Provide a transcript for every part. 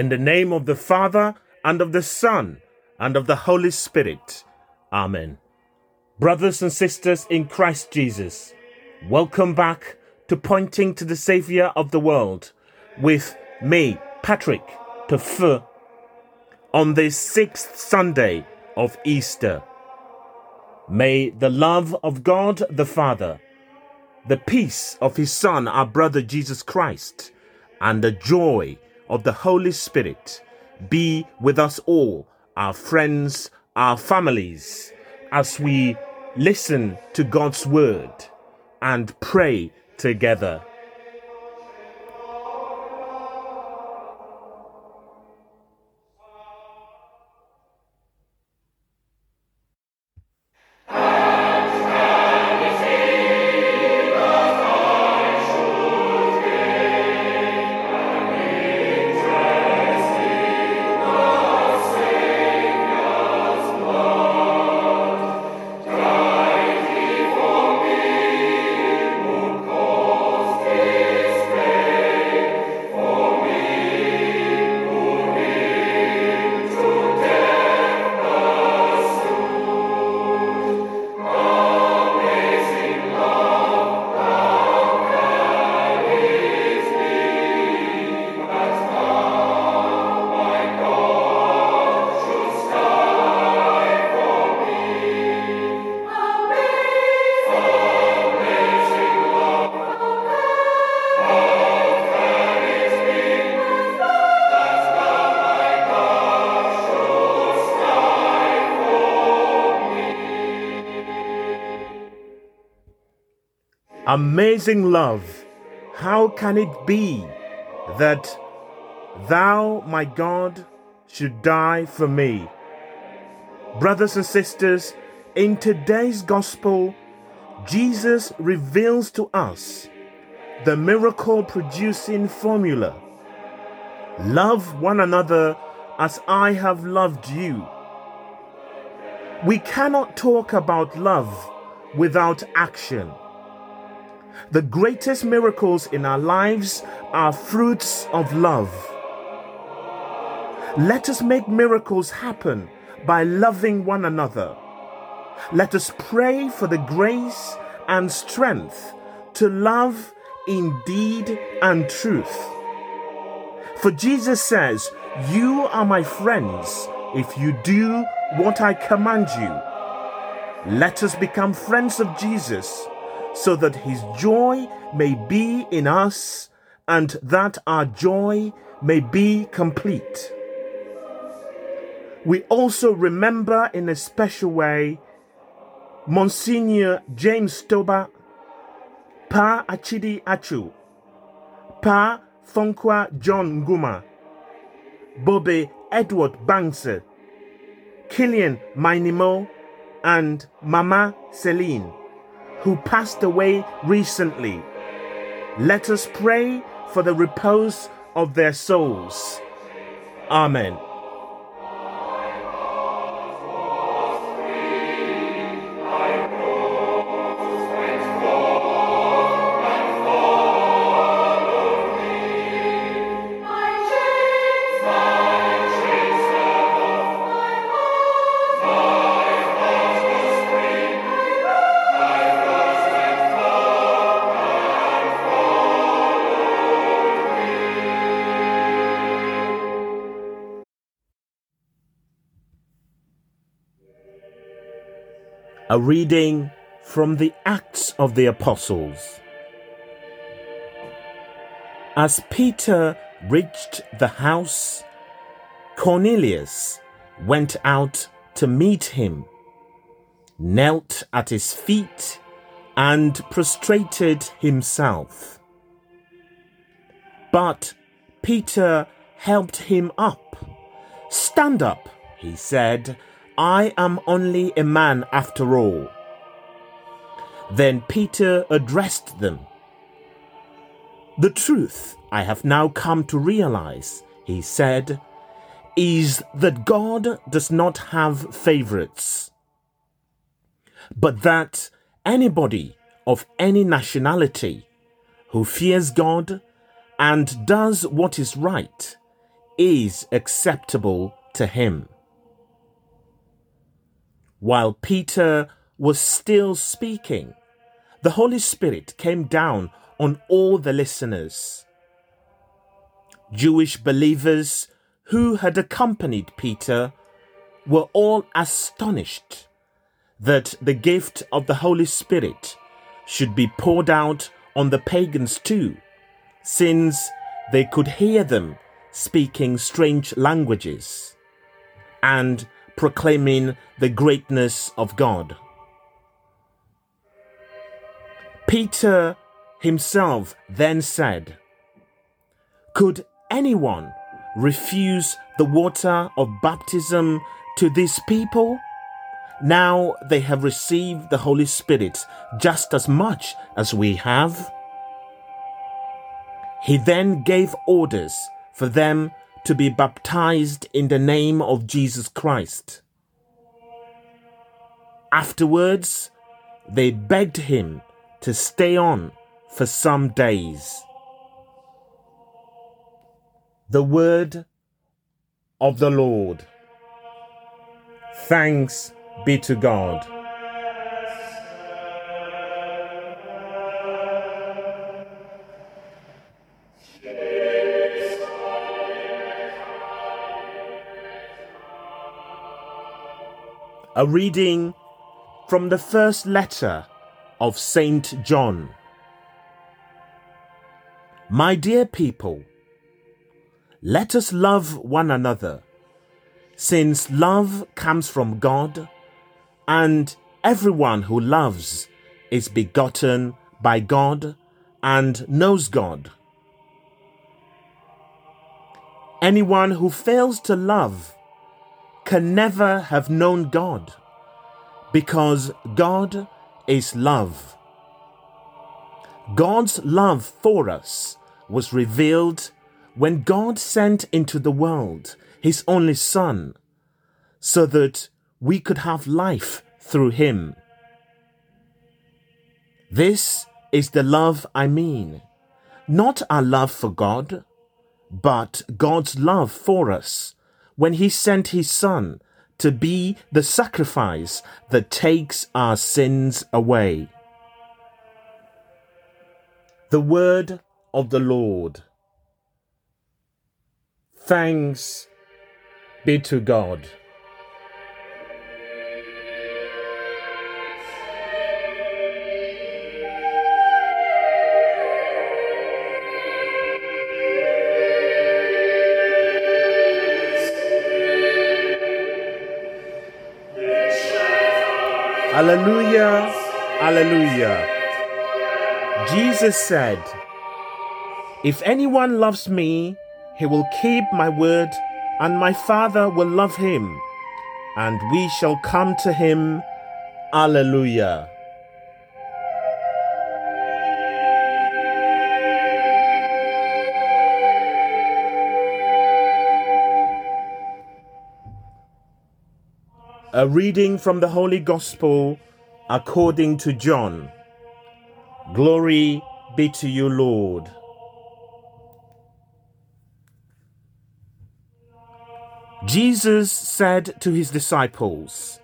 In the name of the Father, and of the Son, and of the Holy Spirit. Amen. Brothers and sisters in Christ Jesus, welcome back to Pointing to the Saviour of the World with me, Patrick Pefu, on this sixth Sunday of Easter. May the love of God the Father, the peace of His Son, our brother Jesus Christ, and the joy of the Holy Spirit be with us all, our friends, our families, as we listen to God's word and pray together. Amazing love, how can it be that thou, my God, should die for me? Brothers and sisters, in today's gospel, Jesus reveals to us the miracle producing formula love one another as I have loved you. We cannot talk about love without action. The greatest miracles in our lives are fruits of love. Let us make miracles happen by loving one another. Let us pray for the grace and strength to love in deed and truth. For Jesus says, You are my friends if you do what I command you. Let us become friends of Jesus so that his joy may be in us and that our joy may be complete. We also remember in a special way Monsignor James Toba, Pa Achidi Achu, Pa Fonkwa John Nguma, Bobe Edward Bangse, Killian Mainimo, and Mama Celine who passed away recently. Let us pray for the repose of their souls. Amen. A reading from the Acts of the Apostles. As Peter reached the house, Cornelius went out to meet him, knelt at his feet, and prostrated himself. But Peter helped him up. Stand up, he said I am only a man after all. Then Peter addressed them. The truth I have now come to realize, he said, is that God does not have favorites, but that anybody of any nationality who fears God and does what is right is acceptable to him. While Peter was still speaking, the Holy Spirit came down on all the listeners. Jewish believers who had accompanied Peter were all astonished that the gift of the Holy Spirit should be poured out on the pagans too, since they could hear them speaking strange languages and proclaiming the greatness of God. Peter himself then said, Could anyone refuse the water of baptism to these people? Now they have received the Holy Spirit just as much as we have. He then gave orders for them to be baptized in the name of Jesus Christ. Afterwards, they begged him to stay on for some days. The word of the Lord. Thanks be to God. A reading from the first letter of Saint John. My dear people, let us love one another, since love comes from God, and everyone who loves is begotten by God and knows God. Anyone who fails to love can never have known God because God is love. God's love for us was revealed when God sent into the world his only Son so that we could have life through him. This is the love I mean, not our love for God, but God's love for us when he sent his Son to be the sacrifice that takes our sins away. The word of the Lord. Thanks be to God. Alleluia, Alleluia. Jesus said, If anyone loves me, he will keep my word, and my Father will love him, and we shall come to him. Alleluia. A reading from the Holy Gospel according to John. Glory be to you, Lord. Jesus said to his disciples,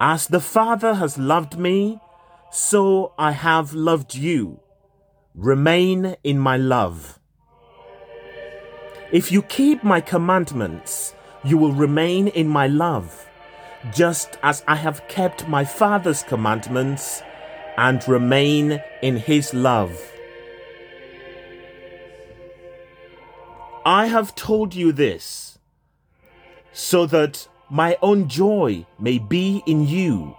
As the Father has loved me, so I have loved you. Remain in my love. If you keep my commandments, you will remain in my love just as I have kept my Father's commandments and remain in his love. I have told you this so that my own joy may be in you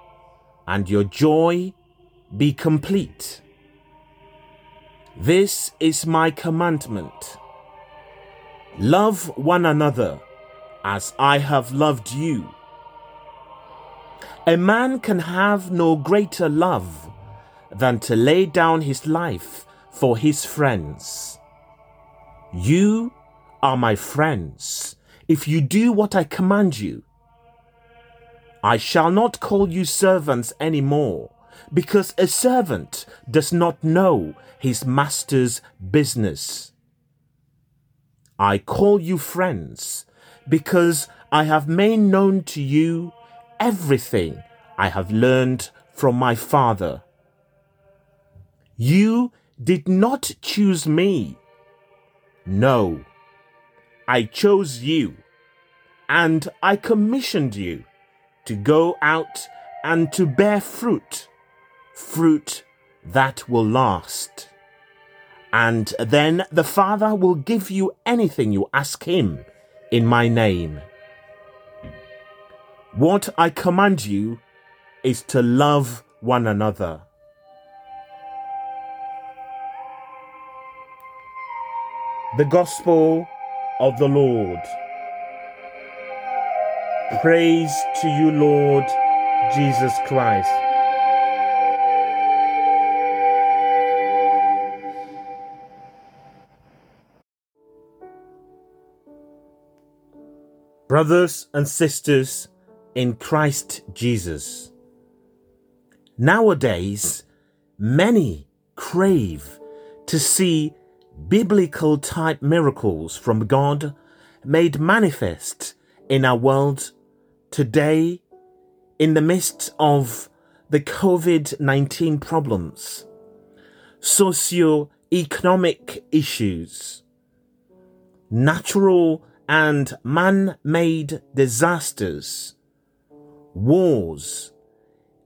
and your joy be complete. This is my commandment. Love one another as I have loved you. A man can have no greater love than to lay down his life for his friends. You are my friends if you do what I command you. I shall not call you servants any more, because a servant does not know his master's business. I call you friends because I have made known to you everything I have learned from my Father. You did not choose me. No, I chose you, and I commissioned you to go out and to bear fruit, fruit that will last. And then the Father will give you anything you ask Him in my name. What I command you is to love one another. The Gospel of the Lord. Praise to you, Lord Jesus Christ. Brothers and sisters in Christ Jesus. Nowadays, many crave to see biblical type miracles from God made manifest in our world today in the midst of the COVID 19 problems, socio-economic issues, natural and man made disasters, wars,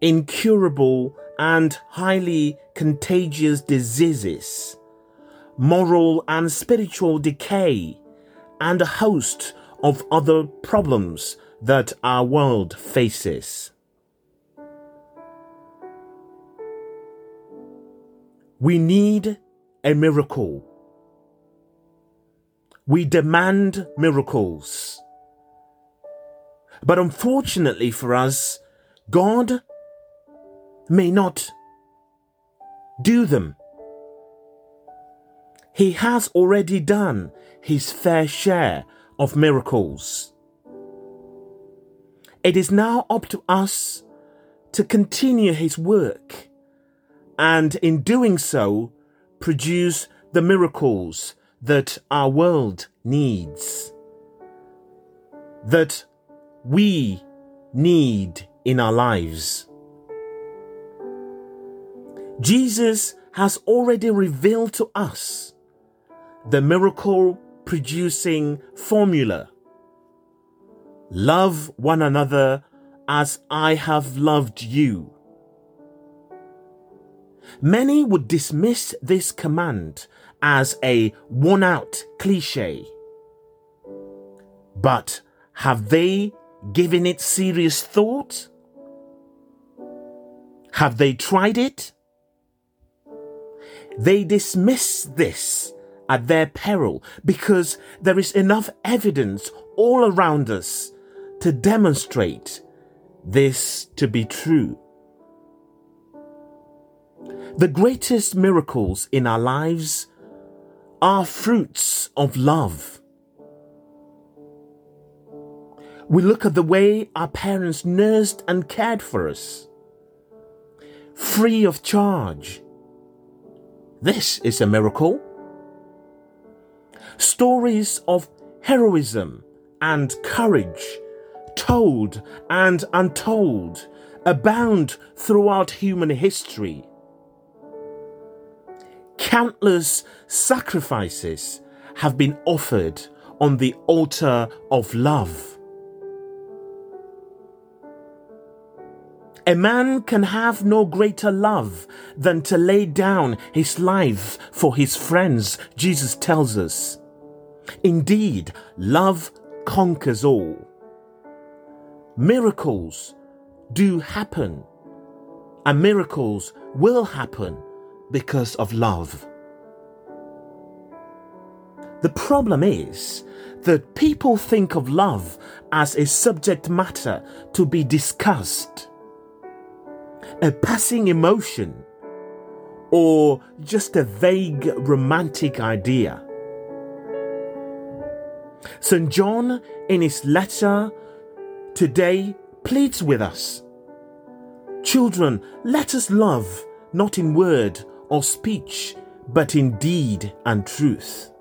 incurable and highly contagious diseases, moral and spiritual decay, and a host of other problems that our world faces. We need a miracle. We demand miracles. But unfortunately for us, God may not do them. He has already done his fair share of miracles. It is now up to us to continue his work and in doing so produce the miracles that our world needs, that we need in our lives. Jesus has already revealed to us the miracle producing formula Love one another as I have loved you. Many would dismiss this command as a worn out cliche. But have they given it serious thought? Have they tried it? They dismiss this at their peril because there is enough evidence all around us to demonstrate this to be true. The greatest miracles in our lives are fruits of love. We look at the way our parents nursed and cared for us, free of charge. This is a miracle. Stories of heroism and courage told and untold, abound throughout human history. Countless sacrifices have been offered on the altar of love. A man can have no greater love than to lay down his life for his friends, Jesus tells us. Indeed, love conquers all miracles do happen, and miracles will happen because of love. The problem is that people think of love as a subject matter to be discussed, a passing emotion, or just a vague romantic idea. St. John, in his letter today pleads with us. Children, let us love not in word or speech, but in deed and truth.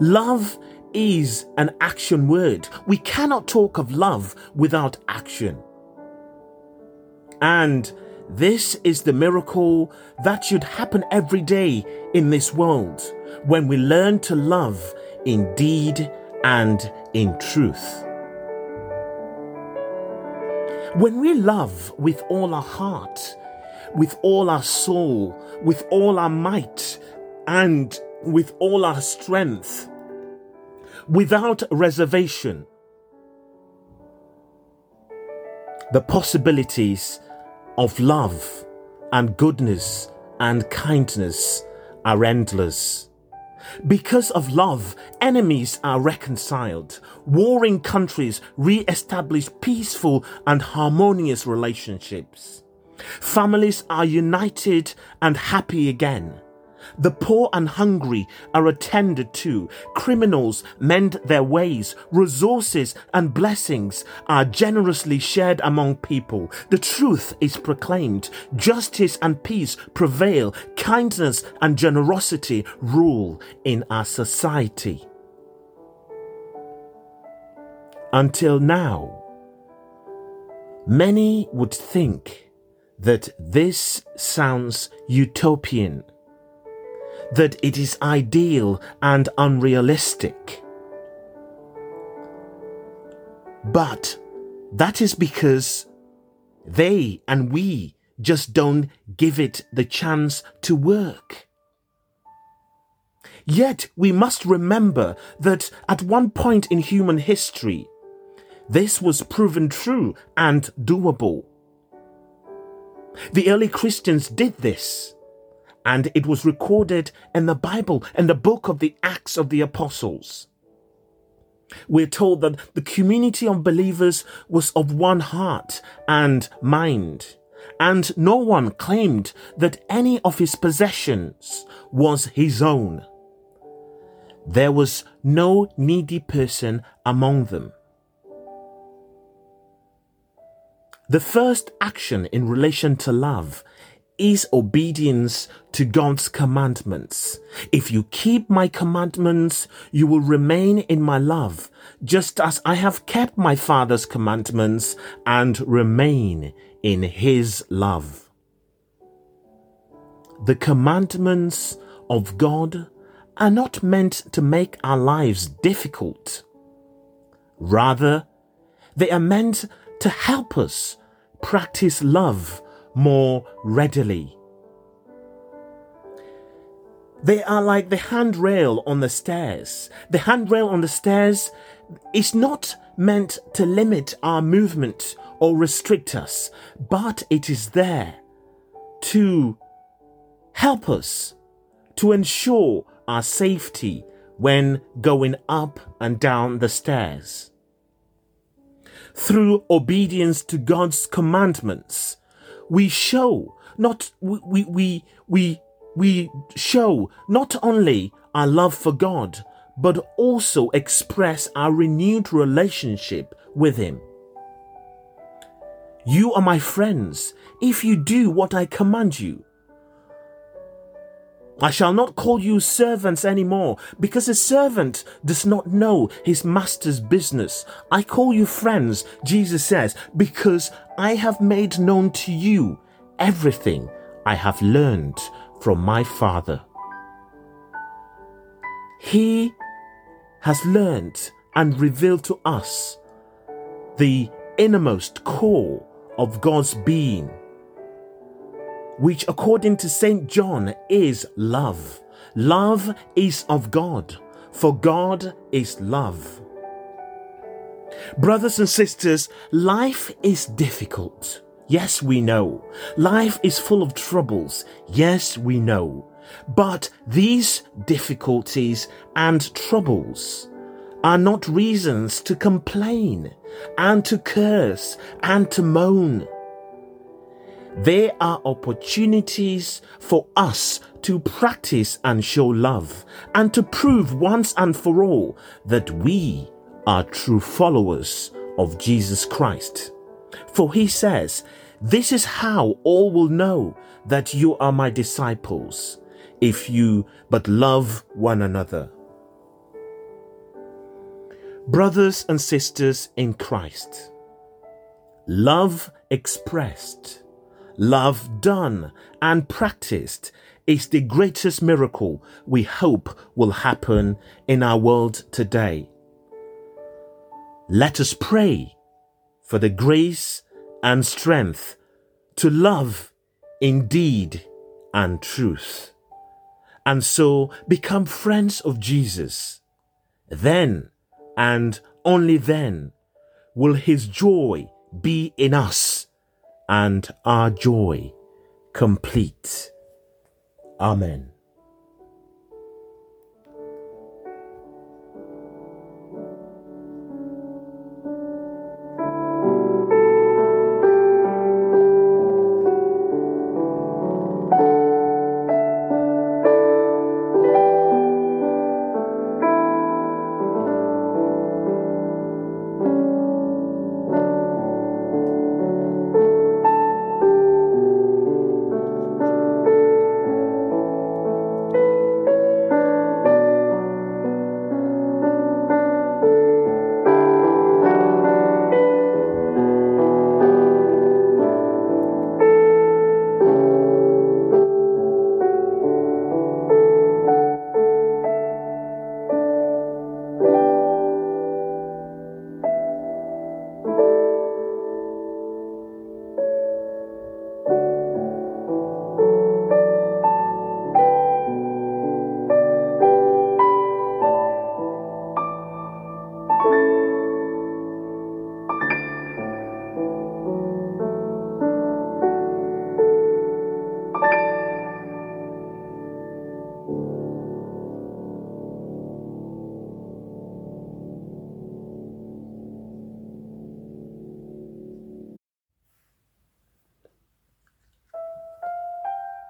Love is an action word. We cannot talk of love without action. And this is the miracle that should happen every day in this world when we learn to love in deed and in truth. When we love with all our heart, with all our soul, with all our might, and with all our strength, without reservation, the possibilities of love and goodness and kindness are endless. Because of love, enemies are reconciled. Warring countries re-establish peaceful and harmonious relationships. Families are united and happy again. The poor and hungry are attended to. Criminals mend their ways. Resources and blessings are generously shared among people. The truth is proclaimed. Justice and peace prevail. Kindness and generosity rule in our society. Until now, many would think that this sounds utopian that it is ideal and unrealistic. But that is because they and we just don't give it the chance to work. Yet we must remember that at one point in human history, this was proven true and doable. The early Christians did this and it was recorded in the Bible in the book of the Acts of the Apostles. We're told that the community of believers was of one heart and mind, and no one claimed that any of his possessions was his own. There was no needy person among them. The first action in relation to love is obedience to God's commandments. If you keep my commandments, you will remain in my love, just as I have kept my Father's commandments and remain in his love. The commandments of God are not meant to make our lives difficult. Rather, they are meant to help us practice love more readily. They are like the handrail on the stairs. The handrail on the stairs is not meant to limit our movement or restrict us, but it is there to help us to ensure our safety when going up and down the stairs. Through obedience to God's commandments, we show not we we we we show not only our love for God but also express our renewed relationship with him. You are my friends if you do what I command you I shall not call you servants anymore, because a servant does not know his master's business. I call you friends, Jesus says, because I have made known to you everything I have learned from my Father. He has learned and revealed to us the innermost core of God's being which according to St. John is love. Love is of God, for God is love. Brothers and sisters, life is difficult. Yes, we know. Life is full of troubles. Yes, we know. But these difficulties and troubles are not reasons to complain and to curse and to moan. They are opportunities for us to practice and show love and to prove once and for all that we are true followers of Jesus Christ. For he says, This is how all will know that you are my disciples, if you but love one another. Brothers and sisters in Christ, love expressed, love done and practiced is the greatest miracle we hope will happen in our world today. Let us pray for the grace and strength to love in deed and truth, and so become friends of Jesus. Then and only then will his joy be in us and our joy complete. Amen.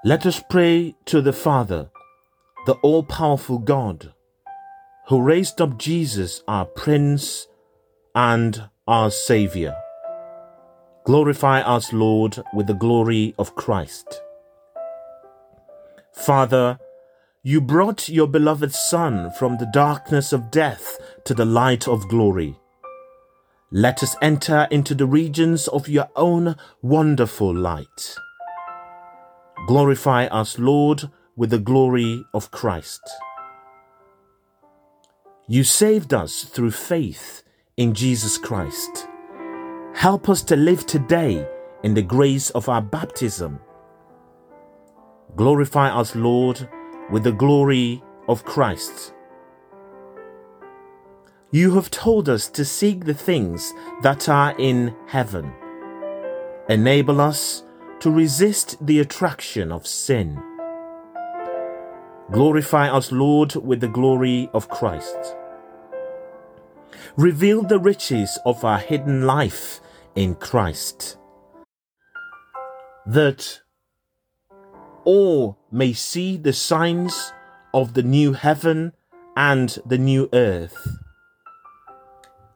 Let us pray to the Father, the all powerful God, who raised up Jesus, our Prince and our Saviour. Glorify us, Lord, with the glory of Christ. Father, you brought your beloved Son from the darkness of death to the light of glory. Let us enter into the regions of your own wonderful light. Glorify us, Lord, with the glory of Christ. You saved us through faith in Jesus Christ. Help us to live today in the grace of our baptism. Glorify us, Lord, with the glory of Christ. You have told us to seek the things that are in heaven. Enable us to resist the attraction of sin. Glorify us, Lord, with the glory of Christ. Reveal the riches of our hidden life in Christ, that all may see the signs of the new heaven and the new earth.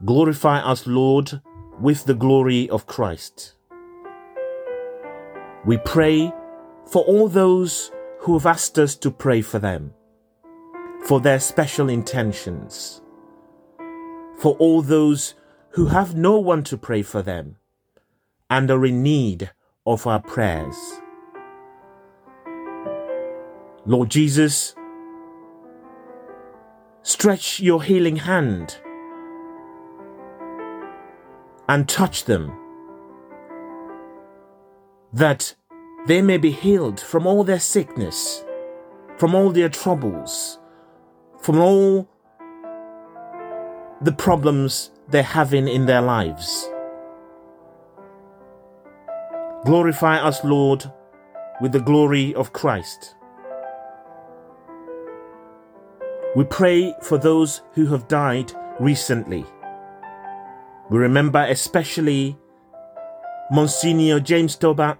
Glorify us, Lord, with the glory of Christ. We pray for all those who have asked us to pray for them, for their special intentions, for all those who have no one to pray for them and are in need of our prayers. Lord Jesus, stretch your healing hand and touch them that they may be healed from all their sickness, from all their troubles, from all the problems they're having in their lives. Glorify us, Lord, with the glory of Christ. We pray for those who have died recently. We remember especially Monsignor James Toba,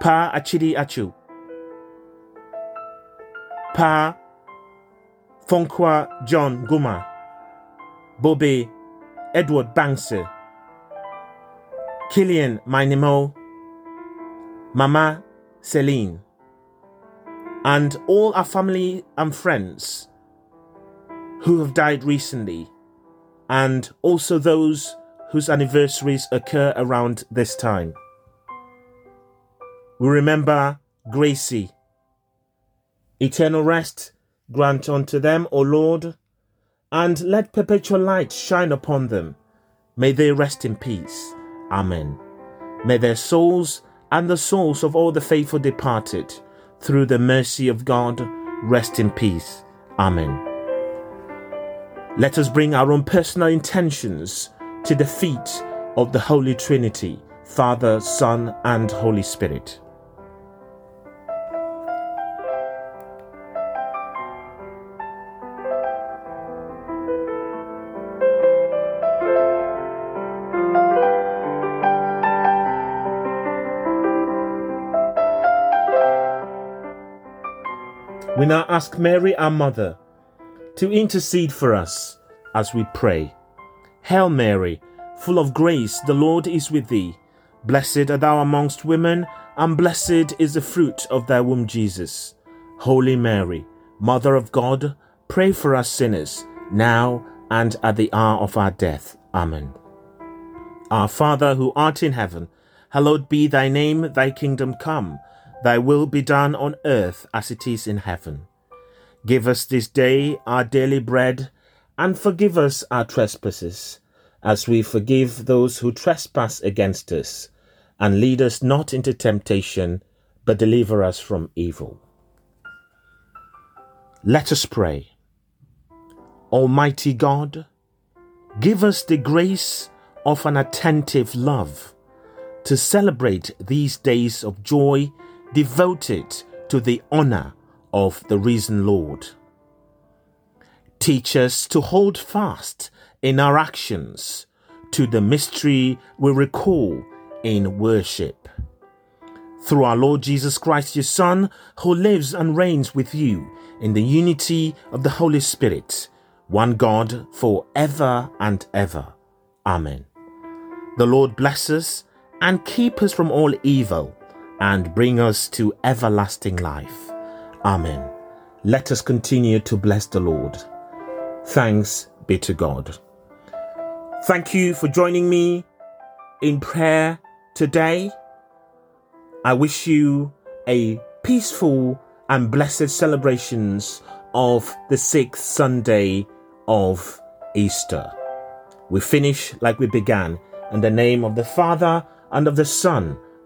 Pa Achidi Achu, Pa Fonkwa John Guma, Bobe Edward Bangse, Killian Mainimo, Mama Celine, and all our family and friends who have died recently, and also those whose anniversaries occur around this time. We remember Gracie. Eternal rest grant unto them, O Lord, and let perpetual light shine upon them. May they rest in peace. Amen. May their souls and the souls of all the faithful departed, through the mercy of God, rest in peace. Amen. Let us bring our own personal intentions to the feet of the Holy Trinity, Father, Son, and Holy Spirit. Now ask Mary, our mother, to intercede for us as we pray. Hail Mary, full of grace, the Lord is with thee. Blessed art thou amongst women, and blessed is the fruit of thy womb, Jesus. Holy Mary, Mother of God, pray for us sinners, now and at the hour of our death. Amen. Our Father who art in heaven, hallowed be thy name, thy kingdom come. Thy will be done on earth as it is in heaven. Give us this day our daily bread, and forgive us our trespasses, as we forgive those who trespass against us. And lead us not into temptation, but deliver us from evil. Let us pray. Almighty God, give us the grace of an attentive love to celebrate these days of joy devoted to the honor of the risen Lord. Teach us to hold fast in our actions to the mystery we recall in worship. Through our Lord Jesus Christ, your Son, who lives and reigns with you in the unity of the Holy Spirit, one God for ever and ever. Amen. The Lord bless us and keep us from all evil and bring us to everlasting life. Amen. Let us continue to bless the Lord. Thanks be to God. Thank you for joining me in prayer today. I wish you a peaceful and blessed celebrations of the sixth Sunday of Easter. We finish like we began in the name of the Father and of the Son